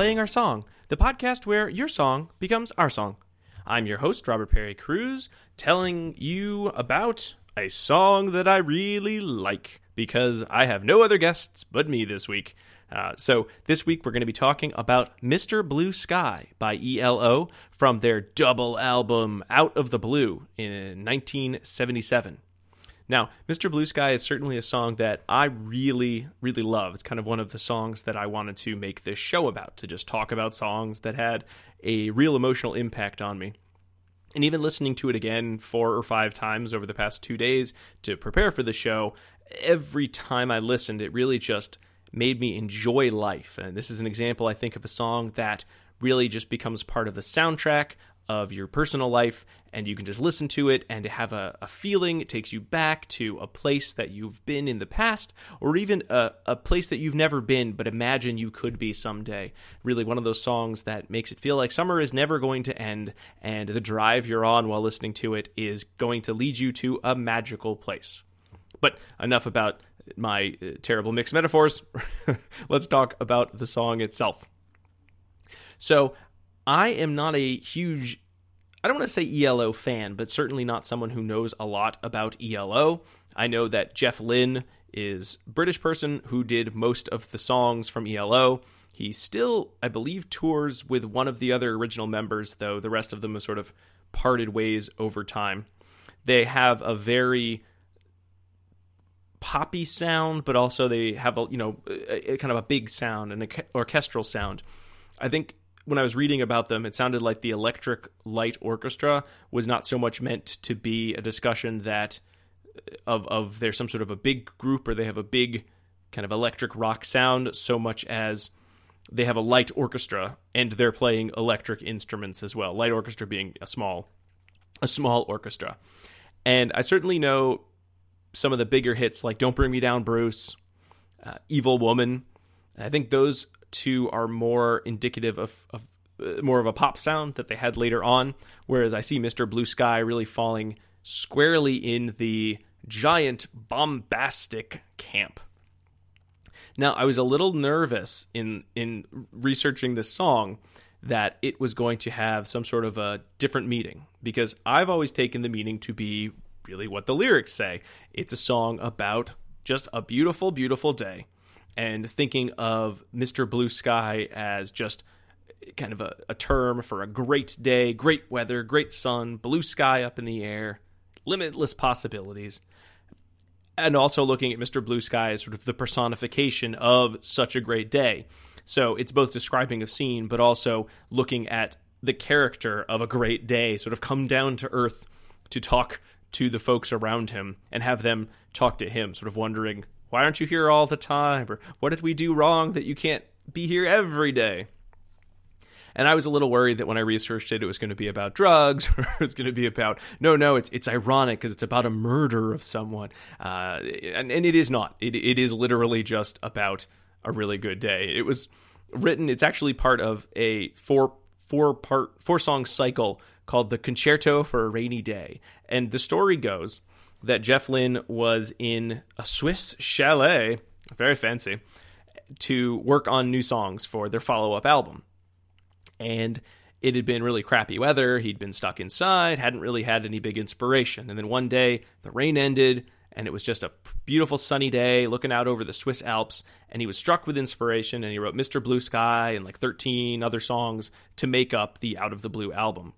Playing Our Song, the podcast where your song becomes our song. I'm your host, Robert Perry Cruz, telling you about a song that I really like because I have no other guests but me this week. Uh, so, this week we're going to be talking about Mr. Blue Sky by ELO from their double album Out of the Blue in 1977. Now, Mr. Blue Sky is certainly a song that I really, really love. It's kind of one of the songs that I wanted to make this show about, to just talk about songs that had a real emotional impact on me. And even listening to it again four or five times over the past two days to prepare for the show, every time I listened, it really just made me enjoy life. And this is an example, I think, of a song that really just becomes part of the soundtrack of your personal life, and you can just listen to it and have a, a feeling. It takes you back to a place that you've been in the past, or even a, a place that you've never been, but imagine you could be someday. Really, one of those songs that makes it feel like summer is never going to end, and the drive you're on while listening to it is going to lead you to a magical place. But enough about my uh, terrible mixed metaphors. Let's talk about the song itself. So, I am not a huge, I don't want to say ELO fan, but certainly not someone who knows a lot about ELO. I know that Jeff Lynne is British person who did most of the songs from ELO. He still, I believe, tours with one of the other original members, though the rest of them have sort of parted ways over time. They have a very poppy sound, but also they have a you know a, a kind of a big sound an orchestral sound. I think when I was reading about them, it sounded like the Electric Light Orchestra was not so much meant to be a discussion that uh, of of there's some sort of a big group or they have a big kind of electric rock sound, so much as they have a light orchestra and they're playing electric instruments as well. Light orchestra being a small a small orchestra. And I certainly know some of the bigger hits like Don't Bring Me Down Bruce, uh, Evil Woman. I think those two are more indicative of, of uh, more of a pop sound that they had later on, whereas I see Mr. Blue Sky really falling squarely in the giant bombastic camp. Now, I was a little nervous in in researching this song that it was going to have some sort of a different meaning because I've always taken the meaning to be really what the lyrics say. It's a song about just a beautiful, beautiful day. And thinking of Mr. Blue Sky as just kind of a, a term for a great day, great weather, great sun, blue sky up in the air, limitless possibilities. And also looking at Mr. Blue Sky as sort of the personification of such a great day. So it's both describing a scene, but also looking at the character of a great day sort of come down to earth to talk to the folks around him and have them talk to him, sort of wondering, why aren't you here all the time? Or what did we do wrong that you can't be here every day? And I was a little worried that when I researched it, it was going to be about drugs, or it was going to be about no, no. It's it's ironic because it's about a murder of someone, uh, and and it is not. It it is literally just about a really good day. It was written. It's actually part of a four four part four song cycle called The Concerto for a Rainy Day. And the story goes that Jeff Lynne was in a Swiss chalet, very fancy, to work on new songs for their follow up album. And it had been really crappy weather. He'd been stuck inside, hadn't really had any big inspiration. And then one day, the rain ended, and it was just a beautiful sunny day looking out over the Swiss Alps. And he was struck with inspiration, and he wrote Mr. Blue Sky and like 13 other songs to make up the Out of the Blue album.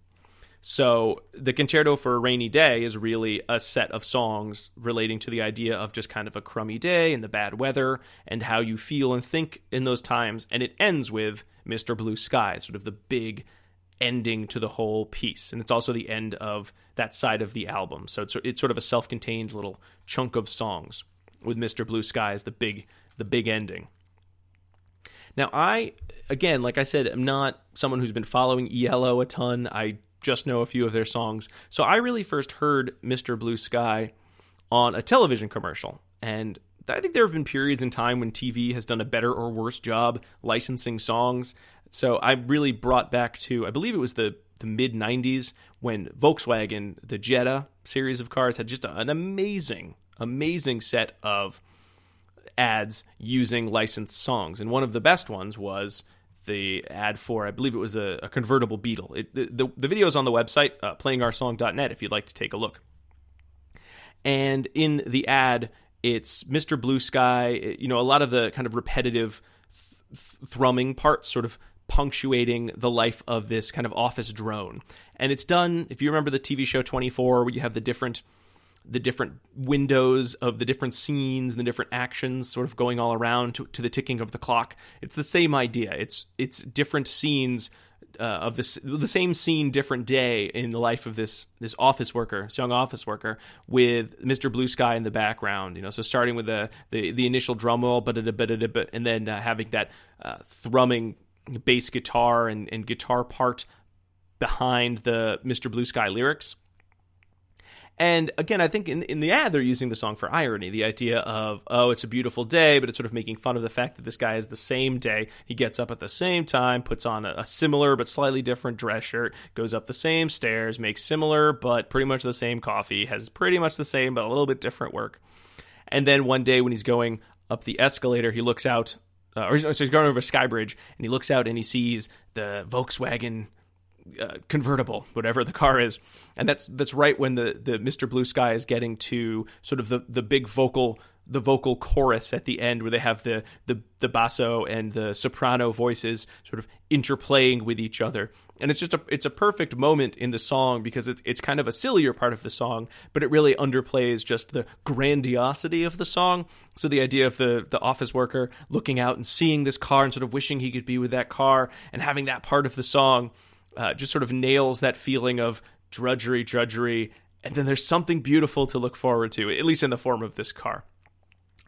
So the Concerto for a Rainy Day is really a set of songs relating to the idea of just kind of a crummy day and the bad weather and how you feel and think in those times. And it ends with Mr. Blue Sky, sort of the big ending to the whole piece. And it's also the end of that side of the album. So it's, it's sort of a self-contained little chunk of songs with Mr. Blue Sky as the big the big ending. Now I again, like I said, I'm not someone who's been following ELO a ton. I just know a few of their songs. So I really first heard Mr. Blue Sky on a television commercial. And I think there have been periods in time when TV has done a better or worse job licensing songs. So I really brought back to, I believe it was the, the mid 90s when Volkswagen, the Jetta, series of cars had just an amazing, amazing set of ads using licensed songs. And one of the best ones was the ad for, I believe it was a, a convertible Beetle. It, the, the, the video is on the website, uh, playingoursong.net, if you'd like to take a look. And in the ad, it's Mr. Blue Sky, you know, a lot of the kind of repetitive th- thrumming parts sort of punctuating the life of this kind of office drone. And it's done, if you remember the TV show 24, where you have the different the different windows of the different scenes and the different actions sort of going all around to, to the ticking of the clock. It's the same idea. It's it's different scenes uh, of this the same scene, different day in the life of this this office worker, this young office worker, with Mr. Blue Sky in the background. You know, so starting with the the, the initial drum roll, but and then uh, having that uh, thrumming bass guitar and, and guitar part behind the Mr. Blue Sky lyrics. And again, I think in in the ad they're using the song for irony, the idea of oh, it's a beautiful day, but it's sort of making fun of the fact that this guy is the same day. He gets up at the same time, puts on a, a similar but slightly different dress shirt, goes up the same stairs, makes similar but pretty much the same coffee, has pretty much the same but a little bit different work. And then one day when he's going up the escalator, he looks out, uh, or so he's going over a Skybridge, and he looks out and he sees the Volkswagen uh, convertible, whatever the car is, and that's that's right when the the Mr. Blue Sky is getting to sort of the the big vocal the vocal chorus at the end where they have the the the basso and the soprano voices sort of interplaying with each other and it's just a it's a perfect moment in the song because it's it's kind of a sillier part of the song but it really underplays just the grandiosity of the song so the idea of the the office worker looking out and seeing this car and sort of wishing he could be with that car and having that part of the song uh, just sort of nails that feeling of drudgery, drudgery, and then there's something beautiful to look forward to, at least in the form of this car.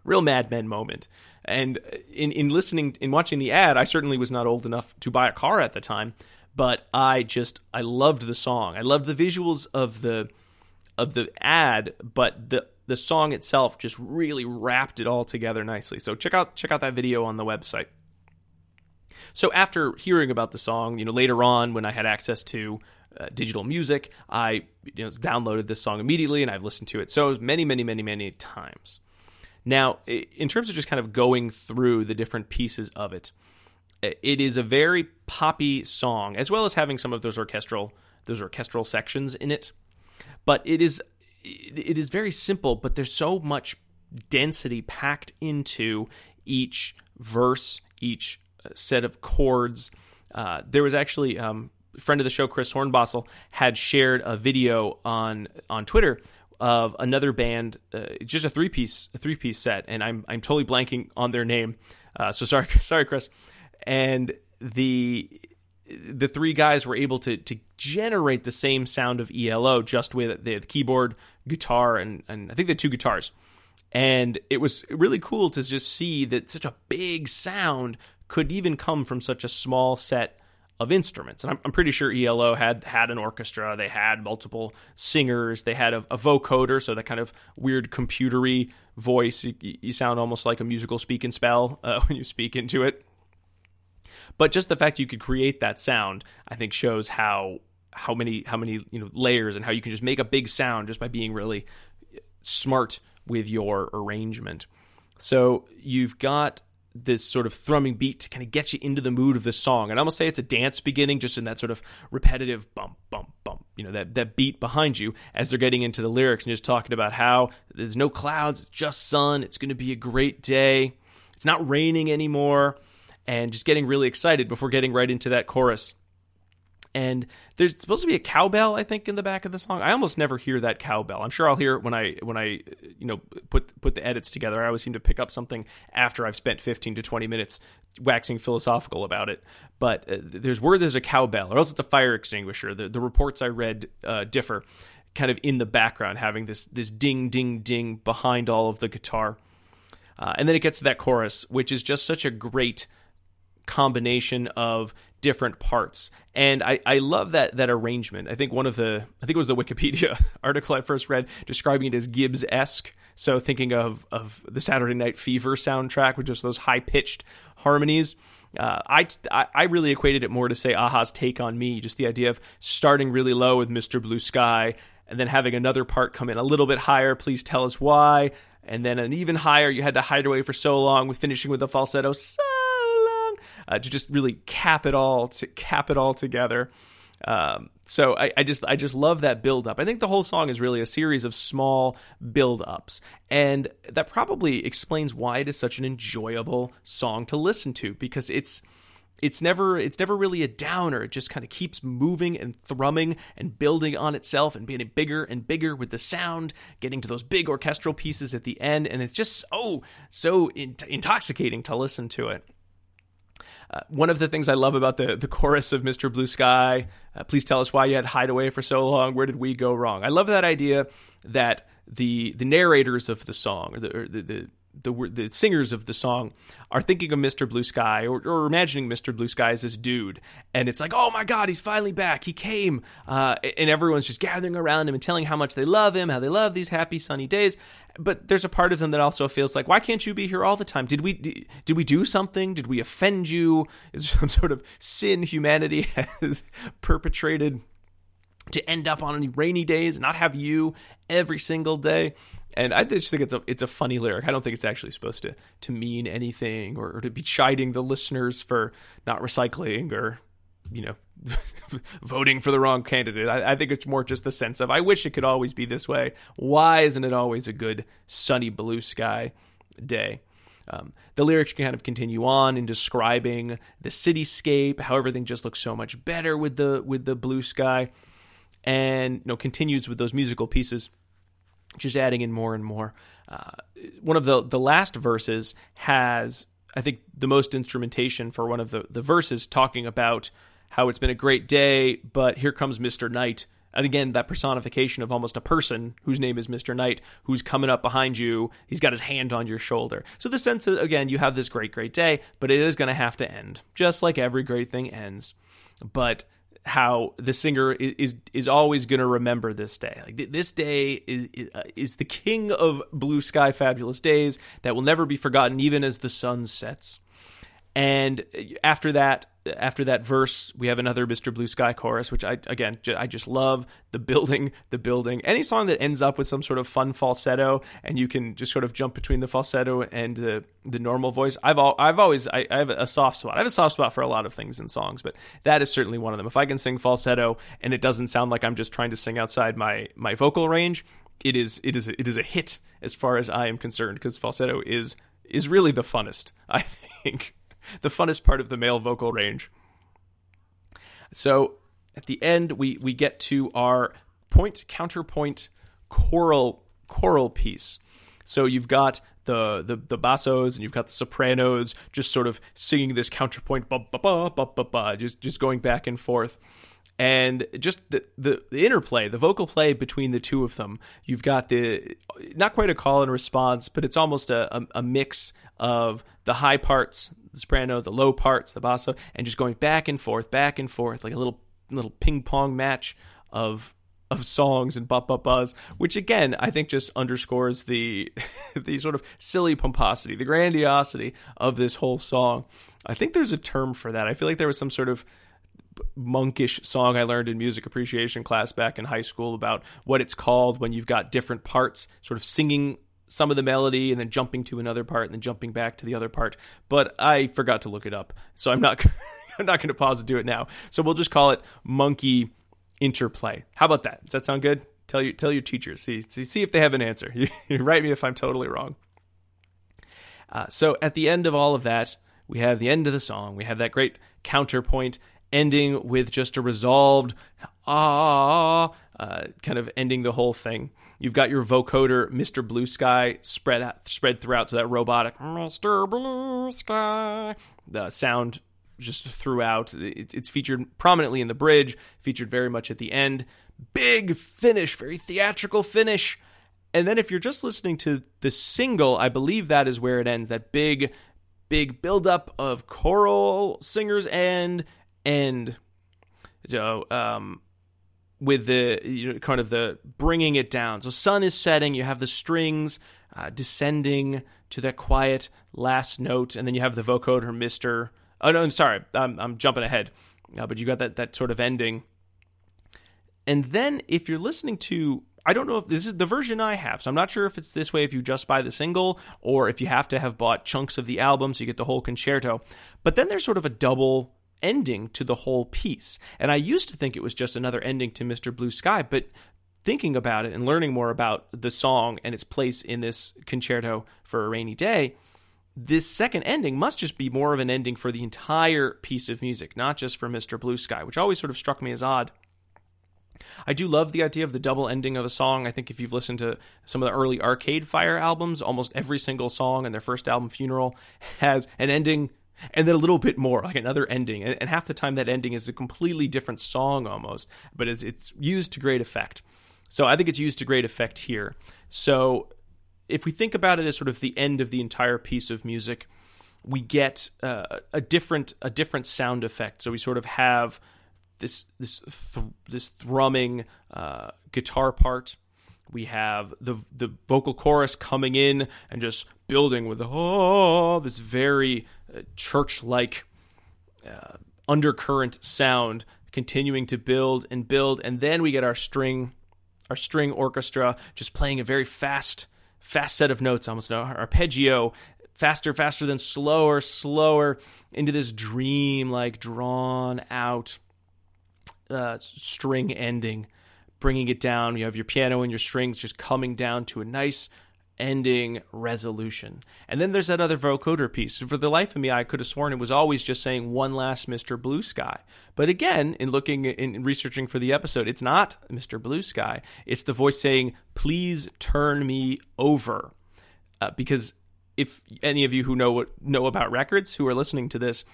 Real Mad Men moment. And in, in listening, in watching the ad, I certainly was not old enough to buy a car at the time, but I just, I loved the song. I loved the visuals of the, of the ad, but the, the song itself just really wrapped it all together nicely. So check out, check out that video on the website. So after hearing about the song, you know, later on when I had access to uh, digital music, I you know, downloaded this song immediately and I've listened to it so many, many, many, many times. Now, in terms of just kind of going through the different pieces of it, it is a very poppy song, as well as having some of those orchestral those orchestral sections in it. But it is it is very simple, but there's so much density packed into each verse, each set of chords. Uh, there was actually um, a friend of the show, Chris Hornbostel, had shared a video on on Twitter of another band, uh, just a three piece a three piece set, and I'm I'm totally blanking on their name. Uh, so sorry, sorry, Chris. And the the three guys were able to to generate the same sound of ELO just with the, the keyboard, guitar, and and I think the two guitars. And it was really cool to just see that such a big sound could even come from such a small set of instruments. And I'm, I'm, pretty sure ELO had had an orchestra. They had multiple singers. They had a, a vocoder, so that kind of weird computery voice. You, you sound almost like a musical speak and spell uh, when you speak into it. But just the fact you could create that sound, I think, shows how how many how many you know layers and how you can just make a big sound just by being really smart with your arrangement. So you've got this sort of thrumming beat to kind of get you into the mood of the song. And I almost say it's a dance beginning, just in that sort of repetitive bump, bump, bump, you know, that, that beat behind you as they're getting into the lyrics and just talking about how there's no clouds, it's just sun, it's going to be a great day, it's not raining anymore, and just getting really excited before getting right into that chorus and there's supposed to be a cowbell i think in the back of the song. I almost never hear that cowbell. I'm sure i'll hear it when i when i you know put put the edits together. I always seem to pick up something after i've spent 15 to 20 minutes waxing philosophical about it. But uh, there's word there's a cowbell or else it's a fire extinguisher. The, the reports i read uh, differ kind of in the background having this this ding ding ding behind all of the guitar. Uh, and then it gets to that chorus which is just such a great combination of different parts. And I, I love that that arrangement. I think one of the I think it was the Wikipedia article I first read describing it as Gibbs esque. So thinking of of the Saturday Night Fever soundtrack with just those high pitched harmonies. Uh, I, I really equated it more to say a-ha's take on me, just the idea of starting really low with Mr. Blue Sky, and then having another part come in a little bit higher. Please tell us why. And then an even higher. You had to hide away for so long with finishing with the falsetto uh, to just really cap it all to cap it all together. Um, so I, I, just I just love that build up. I think the whole song is really a series of small build ups, and that probably explains why it is such an enjoyable song to listen to because it's it's never it's never really a downer. It just kind of keeps moving and thrumming and building on itself and being bigger and bigger with the sound, getting to those big orchestral pieces at the end, and it's just so so in- intoxicating to listen to it. Uh, one of the things I love about the the chorus of Mr. Blue Sky, uh, please tell us why you had Hideaway for so long. Where did we go wrong? I love that idea that the the narrators of the song, or the, or the, the the the singers of the song are thinking of Mr. Blue Sky or, or, imagining Mr. Blue Sky as this dude, and it's like, oh my God, he's finally back. He came, uh, and everyone's just gathering around him and telling how much they love him, how they love these happy sunny days. But there's a part of them that also feels like, why can't you be here all the time? Did we did we do something? Did we offend you? Is some sort of sin humanity has perpetrated? To end up on any rainy days not have you every single day, and I just think it's a it's a funny lyric. I don't think it's actually supposed to to mean anything or, or to be chiding the listeners for not recycling or you know voting for the wrong candidate. I, I, think it's more just the sense of I wish it could always be this way. Why isn't it always a good sunny blue sky day? Um, the lyrics can kind of continue on in describing the cityscape, how everything just looks so much better with the with the blue sky, and you know continues with those musical pieces just adding in more and more. Uh, one of the the last verses has, I think, the most instrumentation for one of the the verses talking about how it's been a great day, but here comes Mister Night. And again, that personification of almost a person whose name is Mr. Night, who's coming up behind you. He's got his hand on your shoulder. So, the sense that, again, you have this great, great day, but it is going to have to end, just like every great thing ends. But how the singer is is, is always going to remember this day. Like this day is is the king of blue sky fabulous days that will never be forgotten even as the sun sets. And after that, after that verse, we have another Mr. Blue Sky chorus, which I again I just love the building, the building. Any song that ends up with some sort of fun falsetto, and you can just sort of jump between the falsetto and the the normal voice. I've all, I've always I, I have a soft spot. I have a soft spot for a lot of things in songs, but that is certainly one of them. If I can sing falsetto and it doesn't sound like I'm just trying to sing outside my my vocal range, it is it is it is a hit as far as I am concerned because falsetto is is really the funnest. I think the funnest part of the male vocal range. So at the end, we we get to our point counterpoint choral choral piece. So you've got the the the bassos and you've got the sopranos just sort of singing this counterpoint, ba ba ba ba ba ba, just just going back and forth and just the, the, the interplay, the vocal play between the two of them. You've got the not quite a call and response, but it's almost a, a, a mix of the high parts, the soprano, the low parts, the basso, and just going back and forth, back and forth, like a little little ping pong match of of songs and bup bup buzz, which again I think just underscores the the sort of silly pomposity, the grandiosity of this whole song. I think there's a term for that. I feel like there was some sort of monkish song I learned in music appreciation class back in high school about what it's called when you've got different parts sort of singing some of the melody and then jumping to another part and then jumping back to the other part. But I forgot to look it up, so I'm not I'm not going to pause to do it now. So we'll just call it monkey interplay. How about that? Does that sound good? Tell you tell your teachers. See see, see if they have an answer. You, you write me if I'm totally wrong. Uh, so at the end of all of that, we have the end of the song. We have that great counterpoint ending with just a resolved ah, uh, kind of ending the whole thing. You've got your vocoder, Mr. Blue Sky, spread out, spread throughout, so that robotic Mr. Blue Sky, the sound just throughout. It's featured prominently in the bridge, featured very much at the end. Big finish, very theatrical finish. And then if you're just listening to the single, I believe that is where it ends. That big, big buildup of choral singers and end so um with the you know, kind of the bringing it down. So sun is setting you have the strings uh, descending to that quiet last note and then you have the vocoder mr oh no sorry i'm, I'm jumping ahead uh, but you got that that sort of ending. And then if you're listening to I don't know if this is the version I have, so I'm not sure if it's this way if you just buy the single or if you have to have bought chunks of the album so you get the whole concerto. But then there's sort of a double ending to the whole piece. And I used to think it was just another ending to Mr. Blue Sky, but thinking about it and learning more about the song and its place in this concerto for a rainy day, this second ending must just be more of an ending for the entire piece of music, not just for Mr. Blue Sky, which always sort of struck me as odd. I do love the idea of the double ending of a song. I think if you've listened to some of the early Arcade Fire albums, almost every single song in their first album, Funeral, has an ending and then a little bit more, like another ending. And half the time, that ending is a completely different song almost, but it's, it's used to great effect. So I think it's used to great effect here. So if we think about it as sort of the end of the entire piece of music, we get uh, a different a different sound effect. So we sort of have this this th- this thrumming uh, guitar part. We have the the vocal chorus coming in and just building with oh this very uh, church like uh, undercurrent sound, continuing to build and build, and then we get our string our string orchestra just playing a very fast fast set of notes, almost an arpeggio, faster faster than slower slower into this dream like drawn out uh, string ending, bringing it down. You have your piano and your strings just coming down to a nice ending resolution. And then there's that other vocoder piece. For the life of me, I could have sworn it was always just saying one last Mr. Blue Sky. But again, in looking in researching for the episode, it's not Mr. Blue Sky. It's the voice saying, "Please turn me over," uh, because if any of you who know what know about records who are listening to this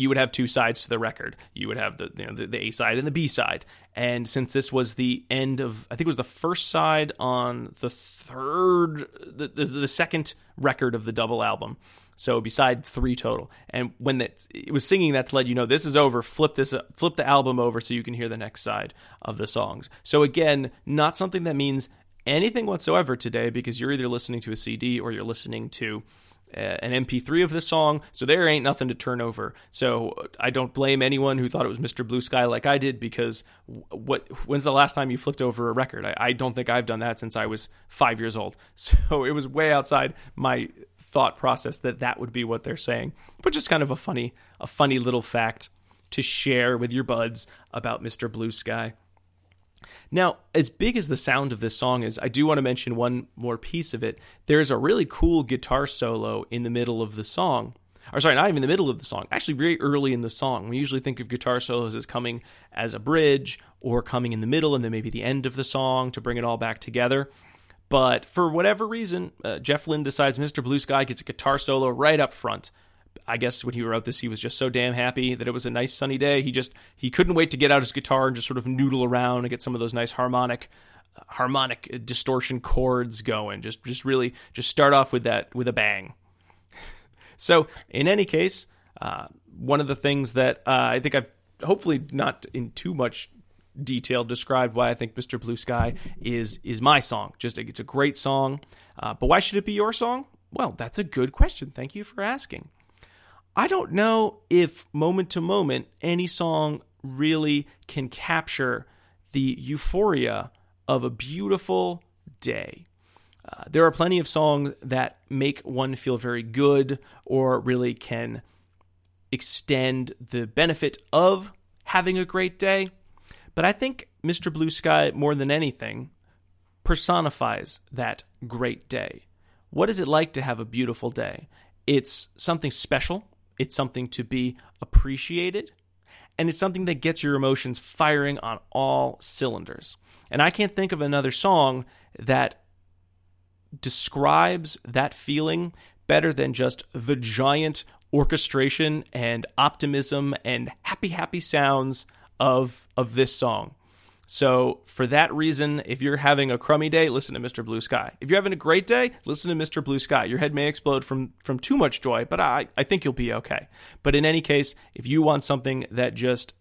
you would have two sides to the record. You would have the you know the, the, A side and the B side. And since this was the end of, I think it was the first side on the third, the, the, the second record of the double album. So beside three total. And when that it was singing that to let you know this is over, flip this flip the album over so you can hear the next side of the songs. So again, not something that means anything whatsoever today because you're either listening to a CD or you're listening to Uh, an MP3 of this song, so there ain't nothing to turn over. So uh, I don't blame anyone who thought it was Mr. Blue Sky like I did because what when's the last time you flipped over a record? I, I don't think I've done that since I was five years old. So it was way outside my thought process that that would be what they're saying. But just kind of a funny a funny little fact to share with your buds about Mr. Blue Sky. Now, as big as the sound of this song is, I do want to mention one more piece of it. There's a really cool guitar solo in the middle of the song. Or sorry, not even the middle of the song. Actually, very early in the song. We usually think of guitar solos as coming as a bridge or coming in the middle and then maybe the end of the song to bring it all back together. But for whatever reason, uh, Jeff Lynne decides Mr. Blue Sky gets a guitar solo right up front. I guess when he wrote this, he was just so damn happy that it was a nice sunny day. He just he couldn't wait to get out his guitar and just sort of noodle around and get some of those nice harmonic uh, harmonic distortion chords going. Just just really just start off with that with a bang. so in any case, uh, one of the things that uh, I think I've hopefully not in too much detail described why I think Mr. Blue Sky is is my song. Just it's a great song, uh, but why should it be your song? Well, that's a good question. Thank you for asking. I don't know if moment to moment any song really can capture the euphoria of a beautiful day. Uh, there are plenty of songs that make one feel very good or really can extend the benefit of having a great day. But I think Mr. Blue Sky, more than anything, personifies that great day. What is it like to have a beautiful day? It's something special. It's something to be appreciated, and it's something that gets your emotions firing on all cylinders. And I can't think of another song that describes that feeling better than just the giant orchestration and optimism and happy happy sounds of of this song. So, for that reason, if you're having a crummy day, listen to Mr. Blue Sky. If you're having a great day, listen to Mr. Blue Sky. Your head may explode from, from too much joy, but I, I think you'll be okay. But in any case, if you want something that just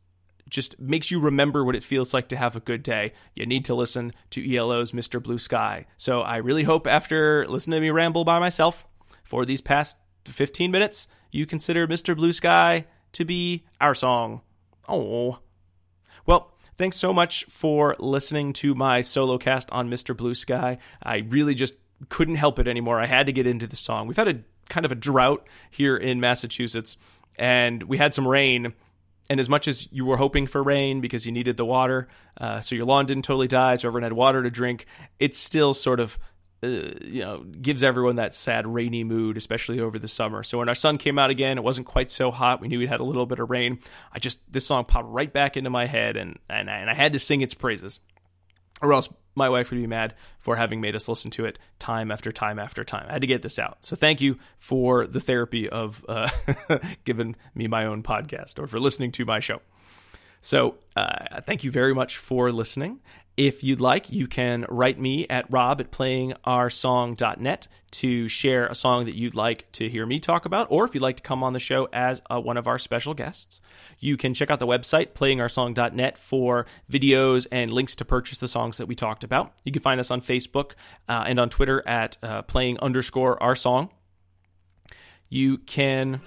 just makes you remember what it feels like to have a good day, you need to listen to ELO's Mr. Blue Sky. So I really hope after listening to me ramble by myself for these past 15 minutes, you consider Mr. Blue Sky to be our song. Oh. Thanks so much for listening to my solo cast on Mr. Blue Sky. I really just couldn't help it anymore. I had to get into the song. We've had a kind of a drought here in Massachusetts, and we had some rain. And as much as you were hoping for rain because you needed the water, uh, so your lawn didn't totally die, so everyone had water to drink, it's still sort of uh, you know, gives everyone that sad rainy mood, especially over the summer. So when our sun came out again, it wasn't quite so hot. We knew we'd had a little bit of rain. I just this song popped right back into my head, and and and I had to sing its praises, or else my wife would be mad for having made us listen to it time after time after time. I had to get this out. So thank you for the therapy of uh, giving me my own podcast or for listening to my show. So, uh, thank you very much for listening. If you'd like, you can write me at rob at playingoursong.net to share a song that you'd like to hear me talk about, or if you'd like to come on the show as uh, one of our special guests. You can check out the website, playingoursong.net, for videos and links to purchase the songs that we talked about. You can find us on Facebook uh, and on Twitter at uh, playing underscore our song. You can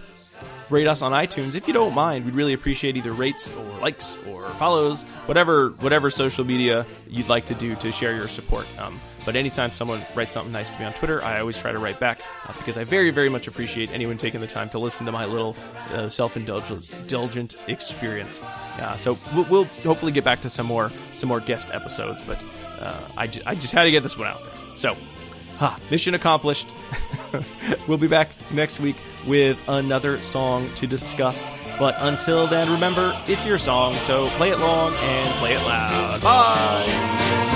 rate us on iTunes if you don't mind. We'd really appreciate either rates or likes or follows, whatever whatever social media you'd like to do to share your support. Um, but anytime someone writes something nice to me on Twitter, I always try to write back uh, because I very very much appreciate anyone taking the time to listen to my little uh, self indulgent experience. Uh, so we'll, we'll, hopefully get back to some more some more guest episodes, but uh, I, I just had to get this one out there. So. Ha, mission accomplished. we'll be back next week with another song to discuss. But until then, remember, it's your song, so play it long and play it loud. Bye!